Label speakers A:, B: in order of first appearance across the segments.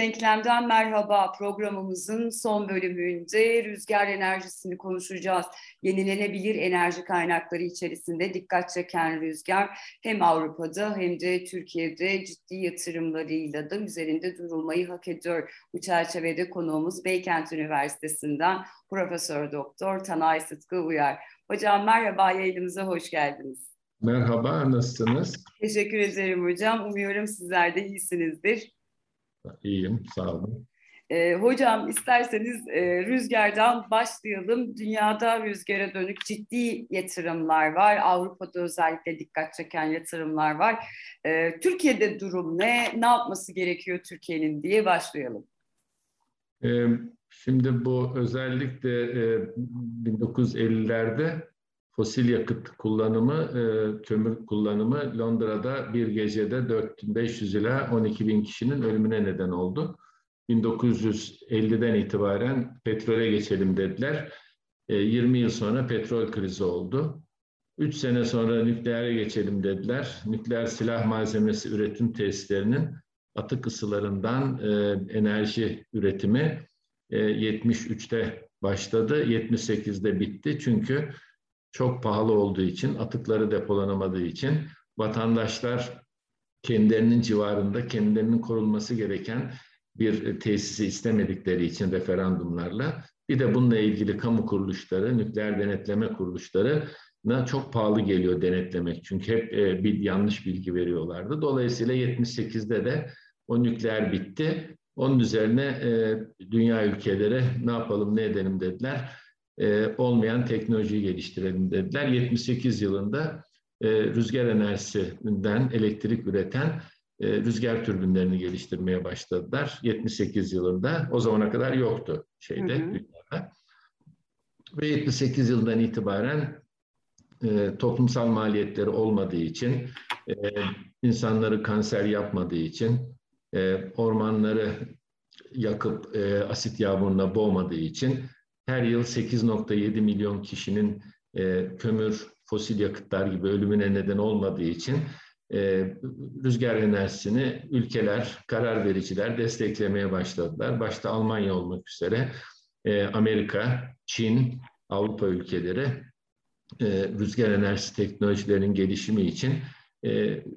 A: Denklem'den merhaba programımızın son bölümünde rüzgar enerjisini konuşacağız. Yenilenebilir enerji kaynakları içerisinde dikkat çeken rüzgar hem Avrupa'da hem de Türkiye'de ciddi yatırımlarıyla da üzerinde durulmayı hak ediyor. Bu çerçevede konuğumuz Beykent Üniversitesi'nden Profesör Doktor Tanay Sıtkı Uyar. Hocam merhaba yayınımıza hoş geldiniz.
B: Merhaba, nasılsınız?
A: Teşekkür ederim hocam. Umuyorum sizler de iyisinizdir.
B: İyiyim, sağ olun.
A: E, hocam isterseniz e, rüzgardan başlayalım. Dünyada rüzgara dönük ciddi yatırımlar var. Avrupa'da özellikle dikkat çeken yatırımlar var. E, Türkiye'de durum ne? Ne yapması gerekiyor Türkiye'nin diye başlayalım.
B: E, şimdi bu özellikle e, 1950'lerde fosil yakıt kullanımı, e, kömür kullanımı Londra'da bir gecede 4500 ila 12 bin kişinin ölümüne neden oldu. 1950'den itibaren petrole geçelim dediler. E, 20 yıl sonra petrol krizi oldu. 3 sene sonra nükleere geçelim dediler. Nükleer silah malzemesi üretim tesislerinin atık ısılarından e, enerji üretimi e, 73'te başladı, 78'de bitti. Çünkü çok pahalı olduğu için, atıkları depolanamadığı için vatandaşlar kendilerinin civarında kendilerinin korunması gereken bir tesisi istemedikleri için referandumlarla bir de bununla ilgili kamu kuruluşları, nükleer denetleme kuruluşları çok pahalı geliyor denetlemek. Çünkü hep e, bir yanlış bilgi veriyorlardı. Dolayısıyla 78'de de o nükleer bitti. Onun üzerine e, dünya ülkeleri ne yapalım ne edelim dediler e, olmayan teknolojiyi geliştirelim dediler. 78 yılında e, rüzgar enerjisinden elektrik üreten e, rüzgar türbinlerini geliştirmeye başladılar. 78 yılında o zamana kadar yoktu şeyde hı hı. dünyada. Ve 78 yılından itibaren e, toplumsal maliyetleri olmadığı için, e, insanları kanser yapmadığı için, e, ormanları yakıp e, asit yağmuruna boğmadığı için her yıl 8.7 milyon kişinin e, kömür, fosil yakıtlar gibi ölümüne neden olmadığı için e, rüzgar enerjisini ülkeler, karar vericiler desteklemeye başladılar. Başta Almanya olmak üzere e, Amerika, Çin, Avrupa ülkeleri e, rüzgar enerjisi teknolojilerinin gelişimi için e,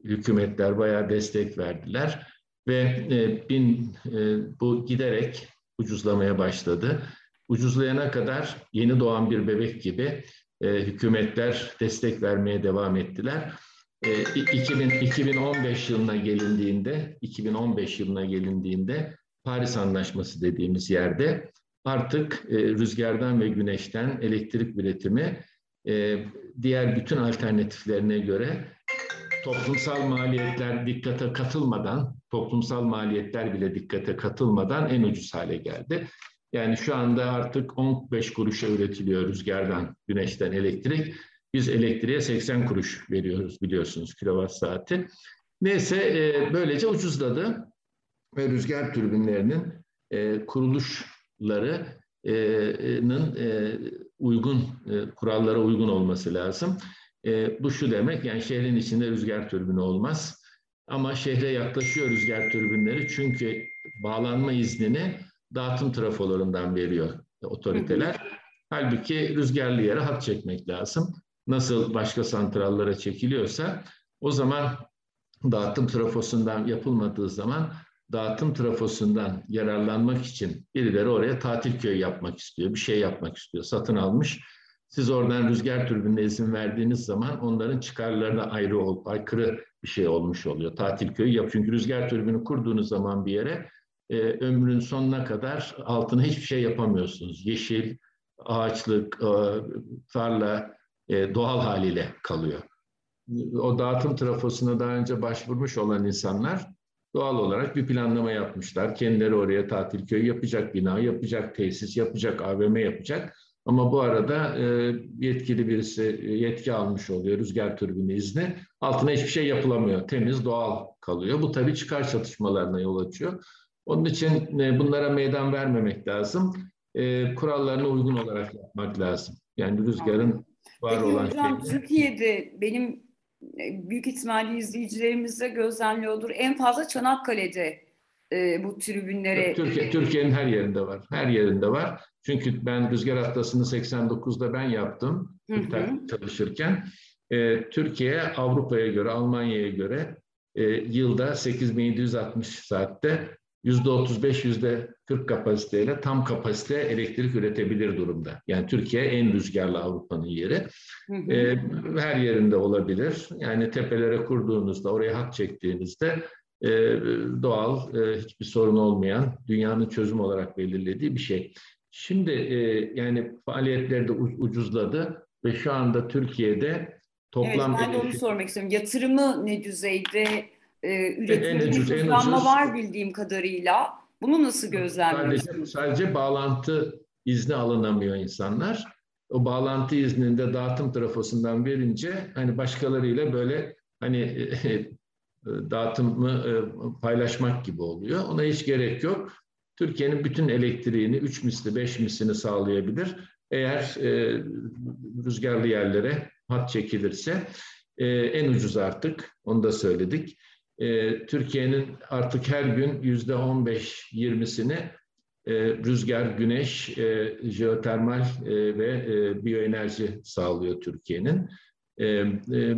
B: hükümetler bayağı destek verdiler ve e, bin e, bu giderek ucuzlamaya başladı ucuzlayana kadar yeni doğan bir bebek gibi e, hükümetler destek vermeye devam ettiler. E, 2000, 2015 yılına gelindiğinde, 2015 yılına gelindiğinde Paris Anlaşması dediğimiz yerde artık e, rüzgardan ve güneşten elektrik üretimi e, diğer bütün alternatiflerine göre toplumsal maliyetler dikkate katılmadan, toplumsal maliyetler bile dikkate katılmadan en ucuz hale geldi. Yani şu anda artık 15 kuruşa üretiliyor rüzgardan, güneşten elektrik. Biz elektriğe 80 kuruş veriyoruz biliyorsunuz kilowatt saati. Neyse e, böylece ucuzladı ve rüzgar türbinlerinin e, kuruluşlarının e, uygun e, kurallara uygun olması lazım. E, bu şu demek yani şehrin içinde rüzgar türbini olmaz. Ama şehre yaklaşıyor rüzgar türbinleri çünkü bağlanma iznini dağıtım trafolarından veriyor otoriteler. Halbuki rüzgarlı yere hat çekmek lazım. Nasıl başka santrallara çekiliyorsa o zaman dağıtım trafosundan yapılmadığı zaman dağıtım trafosundan yararlanmak için birileri oraya tatil köyü yapmak istiyor, bir şey yapmak istiyor, satın almış. Siz oradan rüzgar türbinine izin verdiğiniz zaman onların çıkarlarına ayrı, aykırı bir şey olmuş oluyor. Tatil köyü yap. Çünkü rüzgar türbini kurduğunuz zaman bir yere e, ömrün sonuna kadar altına hiçbir şey yapamıyorsunuz. Yeşil, ağaçlık, e, tarla e, doğal haliyle kalıyor. O dağıtım trafosuna daha önce başvurmuş olan insanlar doğal olarak bir planlama yapmışlar. Kendileri oraya tatil köyü yapacak, bina yapacak, tesis yapacak, AVM yapacak. Ama bu arada e, yetkili birisi e, yetki almış oluyor rüzgar türbini izni. Altına hiçbir şey yapılamıyor. Temiz, doğal kalıyor. Bu tabii çıkar çatışmalarına yol açıyor. Onun için e, bunlara meydan vermemek lazım. E, kurallarına uygun olarak yapmak lazım. Yani rüzgarın var
A: Peki
B: olan
A: hocam, şeyleri. Türkiye'de benim e, büyük ihtimalle izleyicilerimize gözlemliyordur. En fazla Çanakkale'de e, bu tribünlere?
B: Türkiye Türkiye'nin her yerinde var. Her yerinde var. Çünkü ben rüzgar haftasını 89'da ben yaptım
A: Hı hı.
B: çalışırken. E, Türkiye Avrupa'ya göre, Almanya'ya göre e, yılda 8760 saatte %35, %40 kapasiteyle tam kapasite elektrik üretebilir durumda. Yani Türkiye en rüzgarlı Avrupa'nın yeri.
A: Hı hı.
B: E, her yerinde olabilir. Yani tepelere kurduğunuzda, oraya hat çektiğinizde e, doğal, e, hiçbir sorun olmayan, dünyanın çözüm olarak belirlediği bir şey. Şimdi e, yani faaliyetler de ucuzladı ve şu anda Türkiye'de toplam...
A: Evet, ben de onu sormak istiyorum. Yatırımı ne düzeyde? E, üretimde
B: ucuz, en
A: hızlanma
B: ucuz-
A: var bildiğim kadarıyla. Bunu nasıl gözlemliyorsunuz?
B: Sadece, sadece bağlantı izni alınamıyor insanlar. O bağlantı iznini de dağıtım trafosundan verince hani başkalarıyla böyle hani e, dağıtımı e, paylaşmak gibi oluyor. Ona hiç gerek yok. Türkiye'nin bütün elektriğini 3 misli 5 mislini sağlayabilir. Eğer e, rüzgarlı yerlere hat çekilirse e, en ucuz artık onu da söyledik. E, Türkiye'nin artık her gün yüzde 15-20'sini e, rüzgar, güneş, e, jeotermal e, ve e, biyoenerji sağlıyor Türkiye'nin. E, e,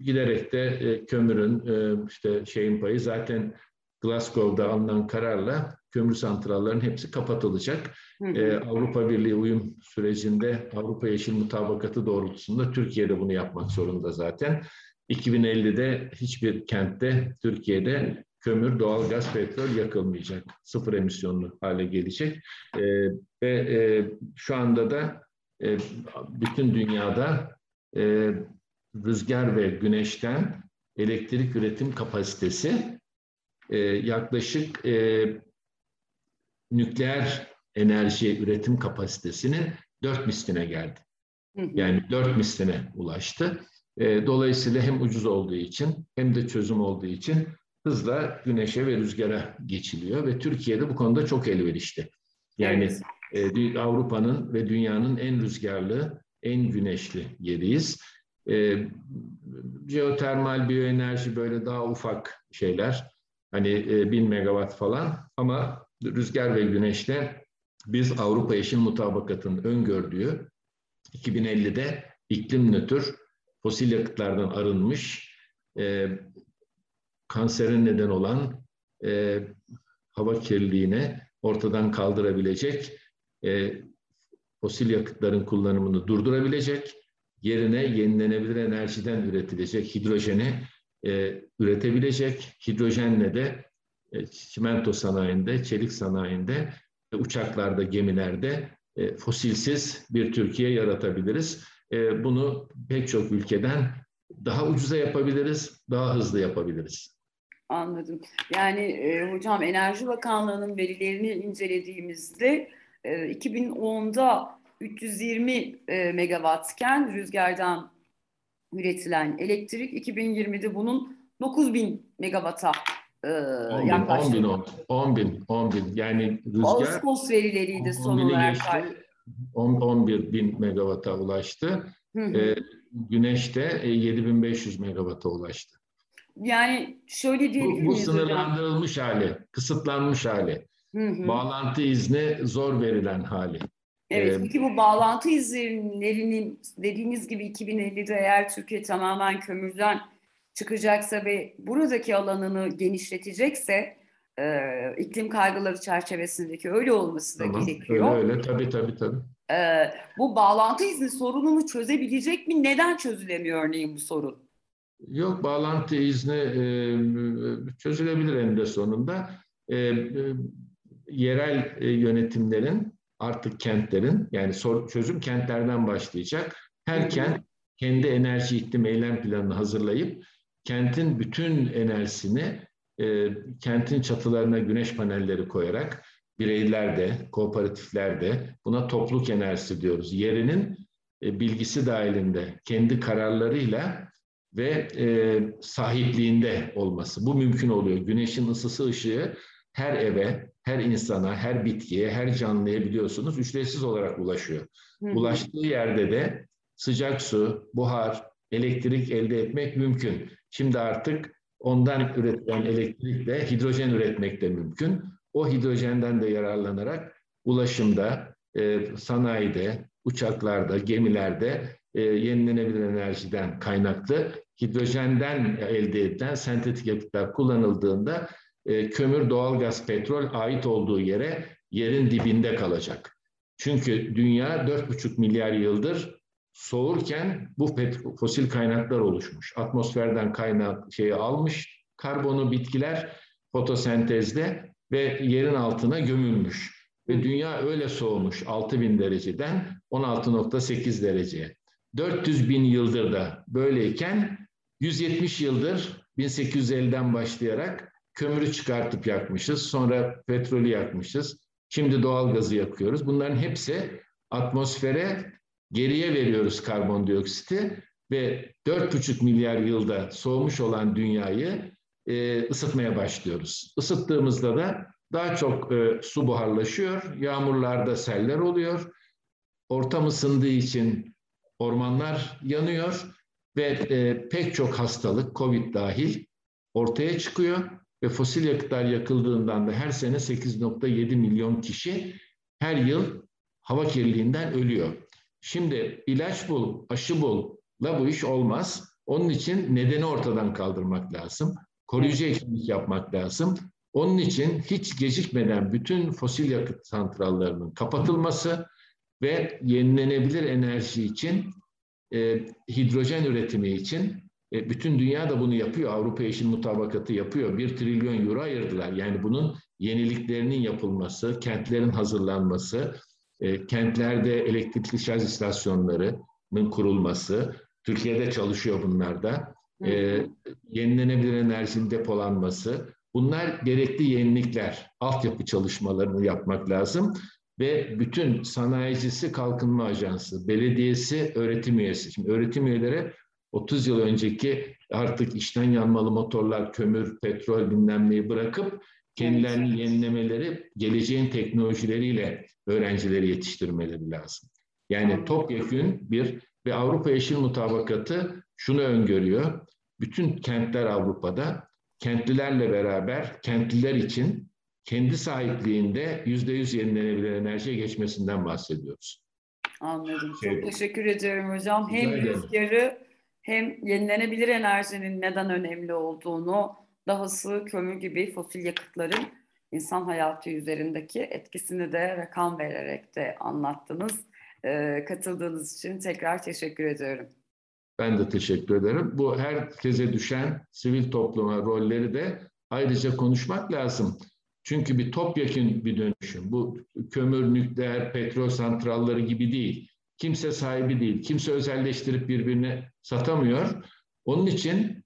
B: giderek de e, kömürün e, işte şeyin payı zaten Glasgow'da alınan kararla kömür santrallerinin hepsi kapatılacak.
A: Hı hı.
B: E, Avrupa Birliği uyum sürecinde Avrupa Yeşil Mutabakatı doğrultusunda Türkiye'de bunu yapmak zorunda zaten. 2050'de hiçbir kentte Türkiye'de kömür, doğalgaz, petrol yakılmayacak. Sıfır emisyonlu hale gelecek. E, ve e, şu anda da e, bütün dünyada e, rüzgar ve güneşten elektrik üretim kapasitesi e, yaklaşık e, nükleer enerji üretim kapasitesinin dört misline geldi. Yani dört misline ulaştı. E, dolayısıyla hem ucuz olduğu için hem de çözüm olduğu için hızla güneşe ve rüzgara geçiliyor ve Türkiye'de bu konuda çok elverişli. Yani e, Avrupa'nın ve dünyanın en rüzgarlı, en güneşli yeriyiz. E, jeotermal, biyoenerji böyle daha ufak şeyler. Hani e, 1000 megawatt falan ama rüzgar ve güneşte biz Avrupa Yeşil Mutabakatı'nın öngördüğü 2050'de iklim nötr, fosil yakıtlardan arınmış, e, kanserin neden olan e, hava kirliliğine ortadan kaldırabilecek, e, fosil yakıtların kullanımını durdurabilecek, yerine yenilenebilir enerjiden üretilecek hidrojeni e, üretebilecek, hidrojenle de e, çimento sanayinde, çelik sanayinde, e, uçaklarda, gemilerde e, fosilsiz bir Türkiye yaratabiliriz. E, bunu pek çok ülkeden daha ucuza yapabiliriz, daha hızlı yapabiliriz.
A: Anladım. Yani e, hocam Enerji Bakanlığı'nın verilerini incelediğimizde e, 2010'da 320 e, megawattken rüzgardan üretilen elektrik 2020'de bunun 9000 megawatta e,
B: 10 bin, 10
A: yaklaştı.
B: bin, 10 bin, 10 bin. Yani rüzgar
A: Ağustos verileriydi
B: 10
A: son olarak.
B: geçti, 10, 11 bin megawata ulaştı.
A: Hı hı.
B: E, güneş de e, 7500 megawata ulaştı.
A: Yani şöyle diyebilir
B: Bu, bu
A: miyiz hocam?
B: sınırlandırılmış hali, kısıtlanmış hali,
A: Hı hı.
B: bağlantı izni zor verilen hali.
A: Evet,
B: Ee,
A: peki bu bağlantı izlerinin dediğiniz gibi 2050'de eğer Türkiye tamamen kömürden çıkacaksa ve buradaki alanını genişletecekse e, iklim kaygıları çerçevesindeki öyle olması da
B: Tamam,
A: gerekiyor.
B: Öyle öyle, tabii tabii tabii.
A: E, bu bağlantı izni sorununu çözebilecek mi? Neden çözülemiyor örneğin bu sorun?
B: Yok bağlantı izni e, çözülebilir eninde sonunda. E, e, yerel yönetimlerin artık kentlerin yani sor- çözüm kentlerden başlayacak. Her kent kendi enerji iklim eylem planını hazırlayıp kentin bütün enerjisini e, kentin çatılarına güneş panelleri koyarak bireyler de, kooperatifler de buna topluluk enerjisi diyoruz. Yerinin e, bilgisi dahilinde kendi kararlarıyla ve e, sahipliğinde olması. Bu mümkün oluyor. Güneşin ısısı ışığı her eve, her insana, her bitkiye, her canlıya biliyorsunuz ücretsiz olarak ulaşıyor.
A: Hı.
B: Ulaştığı yerde de sıcak su, buhar, elektrik elde etmek mümkün. Şimdi artık ondan üretilen elektrikle hidrojen üretmek de mümkün. O hidrojenden de yararlanarak ulaşımda, e, sanayide, uçaklarda, gemilerde e, yenilenebilir enerjiden kaynaklı hidrojenden elde edilen sentetik yakıtlar kullanıldığında e, kömür, doğalgaz, petrol ait olduğu yere yerin dibinde kalacak. Çünkü dünya 4,5 milyar yıldır soğurken bu fosil kaynaklar oluşmuş. Atmosferden kaynak şeyi almış, karbonu bitkiler fotosentezde ve yerin altına gömülmüş. Ve dünya öyle soğumuş 6000 dereceden 16.8 dereceye. 400 bin yıldır da böyleyken 170 yıldır 1850'den başlayarak kömürü çıkartıp yakmışız. Sonra petrolü yakmışız. Şimdi doğal gazı yakıyoruz. Bunların hepsi atmosfere geriye veriyoruz karbondioksiti ve 4,5 milyar yılda soğumuş olan dünyayı e, ısıtmaya başlıyoruz. Isıttığımızda da daha çok e, su buharlaşıyor, yağmurlarda seller oluyor, ortam ısındığı için ormanlar yanıyor ve e, pek çok hastalık, Covid dahil ortaya çıkıyor ve fosil yakıtlar yakıldığından da her sene 8.7 milyon kişi her yıl hava kirliliğinden ölüyor. Şimdi ilaç bul, aşı bul la bu iş olmaz. Onun için nedeni ortadan kaldırmak lazım. Koruyucu ekimlik yapmak lazım. Onun için hiç gecikmeden bütün fosil yakıt santrallarının kapatılması ve yenilenebilir enerji için e, hidrojen üretimi için e, bütün dünya da bunu yapıyor. Avrupa Yeşil Mutabakatı yapıyor. Bir trilyon euro ayırdılar. Yani bunun yeniliklerinin yapılması, kentlerin hazırlanması, e, kentlerde elektrikli şarj istasyonlarının kurulması, Türkiye'de çalışıyor bunlar da, e, yenilenebilir enerjinin depolanması, bunlar gerekli yenilikler, altyapı çalışmalarını yapmak lazım ve bütün sanayicisi kalkınma ajansı, belediyesi öğretim üyesi. Şimdi öğretim üyeleri 30 yıl önceki artık işten yanmalı motorlar, kömür, petrol bilmem neyi bırakıp kendilerini evet. yenilemeleri, geleceğin teknolojileriyle öğrencileri yetiştirmeleri lazım. Yani topyekün bir ve Avrupa Yeşil Mutabakatı şunu öngörüyor. Bütün kentler Avrupa'da kentlilerle beraber kentliler için kendi sahipliğinde yüzde yüz yenilenebilir enerjiye geçmesinden bahsediyoruz.
A: Anladım. Çok şey, teşekkür ediyorum hocam. Hem rüzgarı hem yenilenebilir enerjinin neden önemli olduğunu, dahası kömür gibi fosil yakıtların insan hayatı üzerindeki etkisini de rakam vererek de anlattınız. Ee, katıldığınız için tekrar teşekkür ediyorum.
B: Ben de teşekkür ederim. Bu herkese düşen sivil topluma rolleri de ayrıca konuşmak lazım. Çünkü bir topyekun bir dönüşüm. Bu kömür, nükleer, petrol santralları gibi değil. Kimse sahibi değil. Kimse özelleştirip birbirine satamıyor. Onun için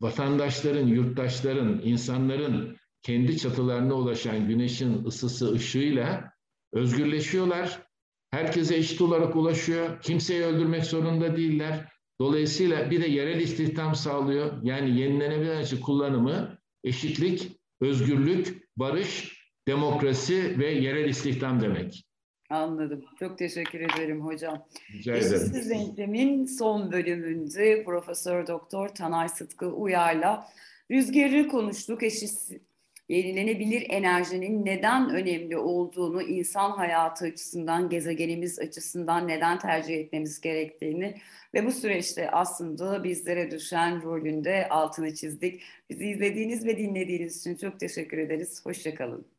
B: vatandaşların, yurttaşların, insanların kendi çatılarına ulaşan güneşin ısısı, ışığıyla özgürleşiyorlar. Herkese eşit olarak ulaşıyor. Kimseyi öldürmek zorunda değiller. Dolayısıyla bir de yerel istihdam sağlıyor. Yani yenilenebilir enerji kullanımı, eşitlik, özgürlük, barış, demokrasi ve yerel istihdam demek.
A: Anladım. Çok teşekkür ederim hocam.
B: Rica ederim.
A: Eşitsiz denklemin son bölümünde Profesör Doktor Tanay Sıtkı Uyar'la rüzgarı konuştuk. Eşitsiz, yenilenebilir enerjinin neden önemli olduğunu, insan hayatı açısından, gezegenimiz açısından neden tercih etmemiz gerektiğini ve bu süreçte aslında bizlere düşen rolünde altını çizdik. Bizi izlediğiniz ve dinlediğiniz için çok teşekkür ederiz. Hoşçakalın.